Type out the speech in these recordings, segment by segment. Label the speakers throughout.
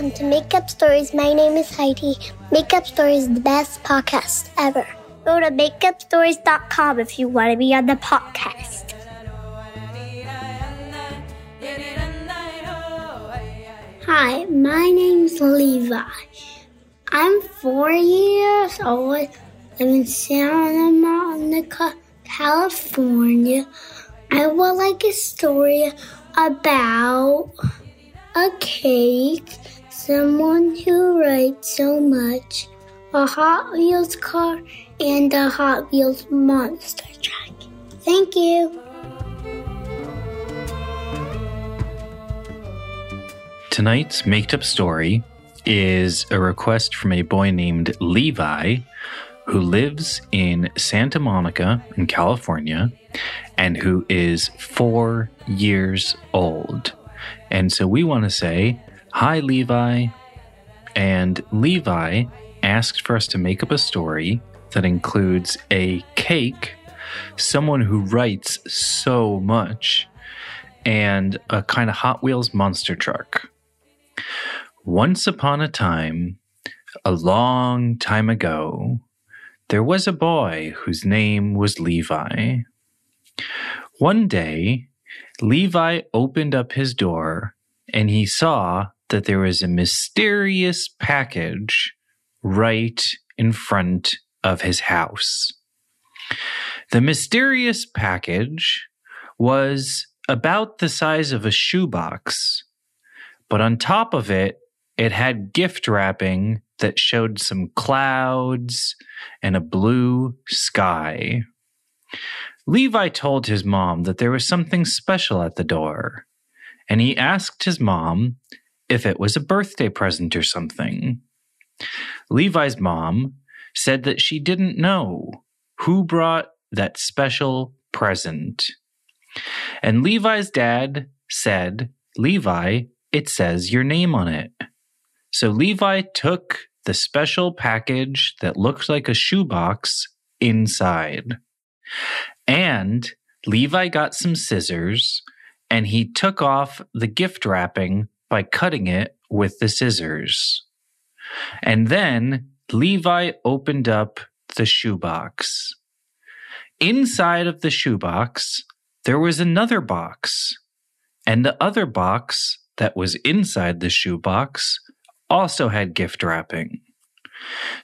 Speaker 1: welcome to Made Up Stories. My name is Heidi. Made Up Stories is the best podcast ever. Go to madeupstories.com if you want to be on the podcast. Hi, my name's Levi. I'm four years old. I'm in Santa Monica, California. I would like a story about a cake, someone who rides so much, a Hot Wheels car, and a Hot Wheels monster truck. Thank you.
Speaker 2: Tonight's made up Story is a request from a boy named Levi who lives in Santa Monica in California and who is four years old. And so we want to say, Hi, Levi. And Levi asked for us to make up a story that includes a cake, someone who writes so much, and a kind of Hot Wheels monster truck. Once upon a time, a long time ago, there was a boy whose name was Levi. One day, Levi opened up his door and he saw that there was a mysterious package right in front of his house. The mysterious package was about the size of a shoebox, but on top of it, it had gift wrapping that showed some clouds and a blue sky. Levi told his mom that there was something special at the door, and he asked his mom if it was a birthday present or something. Levi's mom said that she didn't know who brought that special present. And Levi's dad said, Levi, it says your name on it. So Levi took the special package that looked like a shoebox inside. And Levi got some scissors and he took off the gift wrapping by cutting it with the scissors. And then Levi opened up the shoebox. Inside of the shoebox, there was another box. And the other box that was inside the shoebox also had gift wrapping.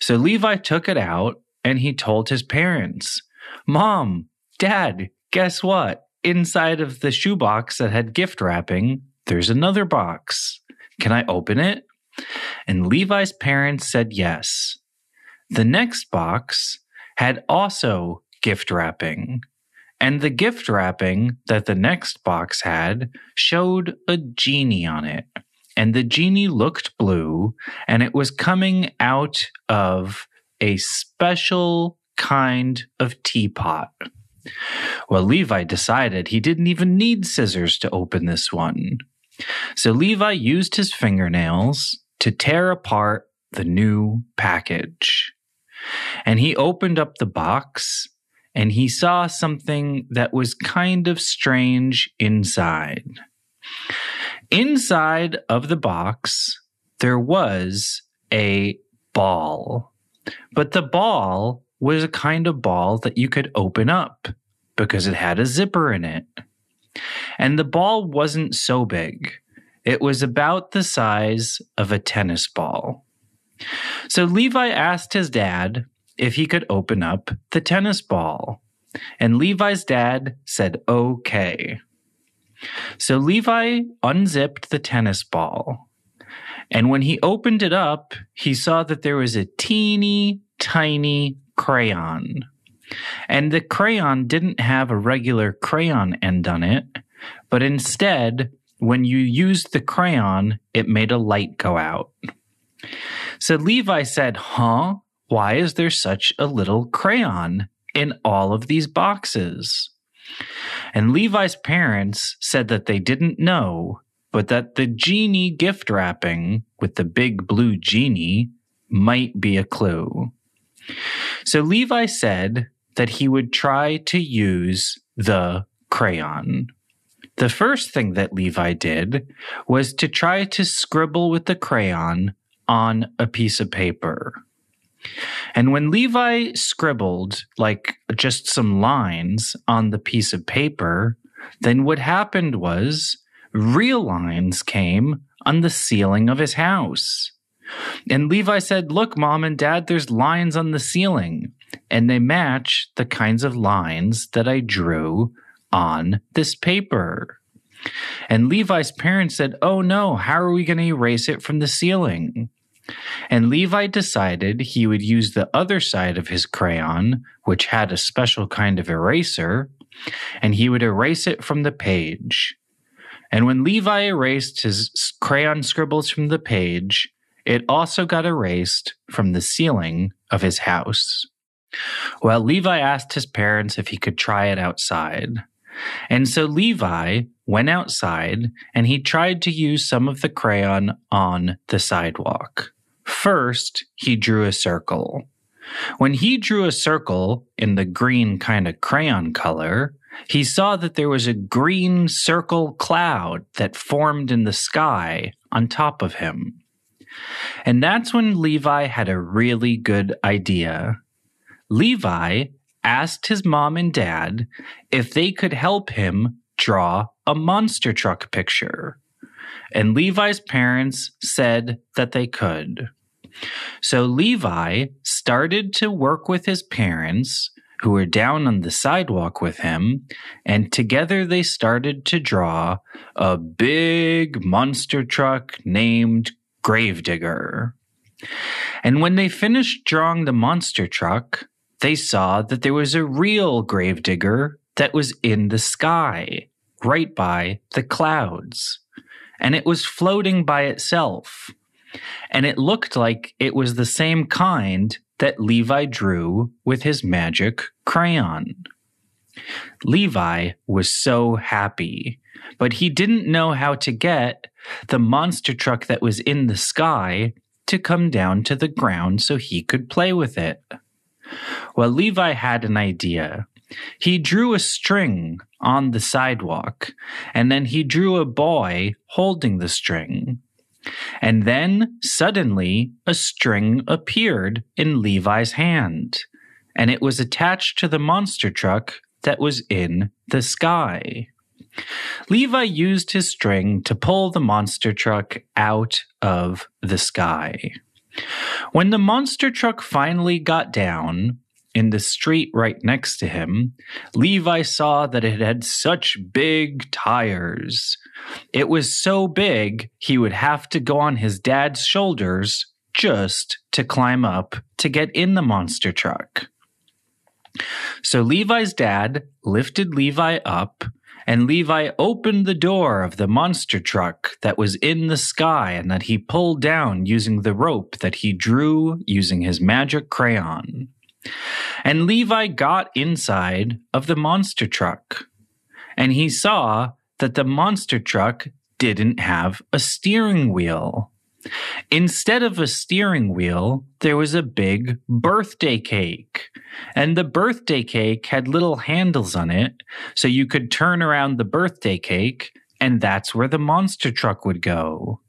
Speaker 2: So Levi took it out and he told his parents, Mom, Dad, guess what? Inside of the shoebox that had gift wrapping, there's another box. Can I open it? And Levi's parents said yes. The next box had also gift wrapping. And the gift wrapping that the next box had showed a genie on it. And the genie looked blue and it was coming out of a special kind of teapot. Well, Levi decided he didn't even need scissors to open this one. So Levi used his fingernails to tear apart the new package. And he opened up the box and he saw something that was kind of strange inside. Inside of the box, there was a ball, but the ball was a kind of ball that you could open up because it had a zipper in it. And the ball wasn't so big, it was about the size of a tennis ball. So Levi asked his dad if he could open up the tennis ball. And Levi's dad said, okay. So Levi unzipped the tennis ball. And when he opened it up, he saw that there was a teeny tiny crayon. And the crayon didn't have a regular crayon end on it, but instead, when you used the crayon, it made a light go out. So Levi said, Huh? Why is there such a little crayon in all of these boxes? And Levi's parents said that they didn't know, but that the genie gift wrapping with the big blue genie might be a clue. So Levi said that he would try to use the crayon. The first thing that Levi did was to try to scribble with the crayon on a piece of paper. And when Levi scribbled like just some lines on the piece of paper, then what happened was real lines came on the ceiling of his house. And Levi said, Look, mom and dad, there's lines on the ceiling. And they match the kinds of lines that I drew on this paper. And Levi's parents said, Oh no, how are we going to erase it from the ceiling? And Levi decided he would use the other side of his crayon, which had a special kind of eraser, and he would erase it from the page. And when Levi erased his crayon scribbles from the page, it also got erased from the ceiling of his house. Well, Levi asked his parents if he could try it outside. And so Levi went outside and he tried to use some of the crayon on the sidewalk. First, he drew a circle. When he drew a circle in the green kind of crayon color, he saw that there was a green circle cloud that formed in the sky on top of him. And that's when Levi had a really good idea. Levi asked his mom and dad if they could help him draw a monster truck picture. And Levi's parents said that they could. So Levi started to work with his parents, who were down on the sidewalk with him, and together they started to draw a big monster truck named Gravedigger. And when they finished drawing the monster truck, they saw that there was a real gravedigger that was in the sky, right by the clouds. And it was floating by itself. And it looked like it was the same kind that Levi drew with his magic crayon. Levi was so happy, but he didn't know how to get the monster truck that was in the sky to come down to the ground so he could play with it. Well, Levi had an idea. He drew a string on the sidewalk, and then he drew a boy holding the string. And then suddenly a string appeared in Levi's hand, and it was attached to the monster truck that was in the sky. Levi used his string to pull the monster truck out of the sky. When the monster truck finally got down, in the street right next to him, Levi saw that it had such big tires. It was so big he would have to go on his dad's shoulders just to climb up to get in the monster truck. So Levi's dad lifted Levi up, and Levi opened the door of the monster truck that was in the sky and that he pulled down using the rope that he drew using his magic crayon. And Levi got inside of the monster truck, and he saw that the monster truck didn't have a steering wheel. Instead of a steering wheel, there was a big birthday cake. And the birthday cake had little handles on it, so you could turn around the birthday cake, and that's where the monster truck would go.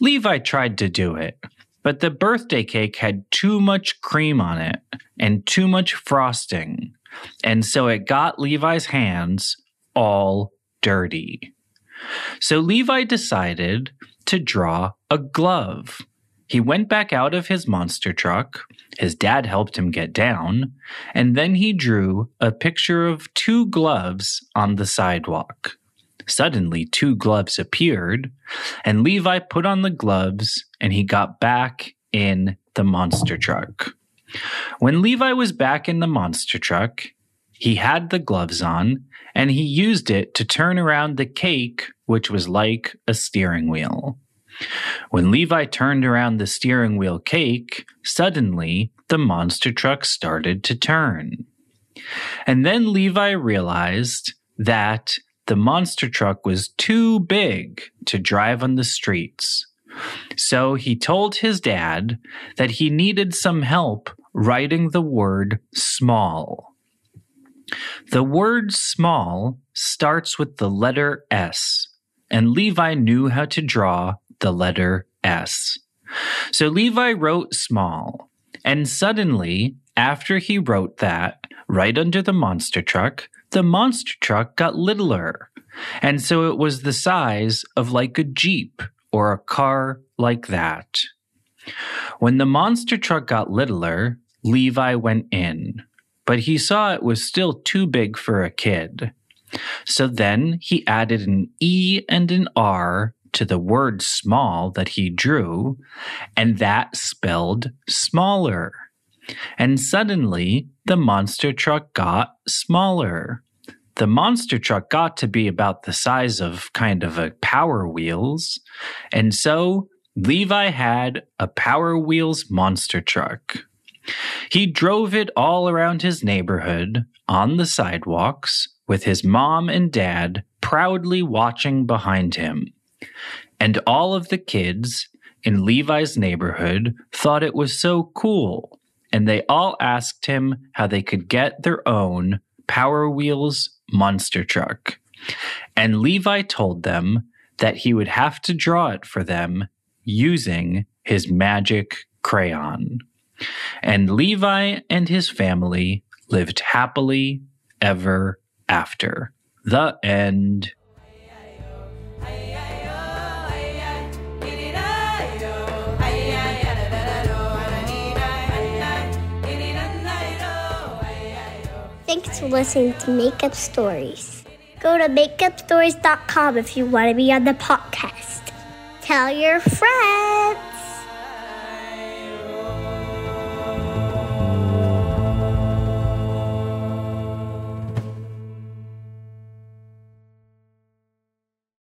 Speaker 2: Levi tried to do it, but the birthday cake had too much cream on it and too much frosting. And so it got Levi's hands all dirty. So Levi decided to draw a glove. He went back out of his monster truck. His dad helped him get down. And then he drew a picture of two gloves on the sidewalk. Suddenly, two gloves appeared, and Levi put on the gloves and he got back in the monster truck. When Levi was back in the monster truck, he had the gloves on and he used it to turn around the cake, which was like a steering wheel. When Levi turned around the steering wheel cake, suddenly the monster truck started to turn. And then Levi realized that the monster truck was too big to drive on the streets. So he told his dad that he needed some help writing the word small. The word small starts with the letter S, and Levi knew how to draw the letter S. So Levi wrote small, and suddenly, after he wrote that, right under the monster truck, the monster truck got littler. And so it was the size of like a Jeep or a car like that. When the monster truck got littler, Levi went in, but he saw it was still too big for a kid. So then he added an E and an R to the word small that he drew, and that spelled smaller. And suddenly the monster truck got smaller. The monster truck got to be about the size of kind of a Power Wheels. And so Levi had a Power Wheels monster truck. He drove it all around his neighborhood on the sidewalks with his mom and dad proudly watching behind him. And all of the kids in Levi's neighborhood thought it was so cool, and they all asked him how they could get their own Power Wheels monster truck. And Levi told them that he would have to draw it for them using his magic crayon. And Levi and his family lived happily ever after. The end.
Speaker 1: Thanks for listening to Made Up Stories. Go to madeupstories.com if you want to be on the podcast. Tell your friends.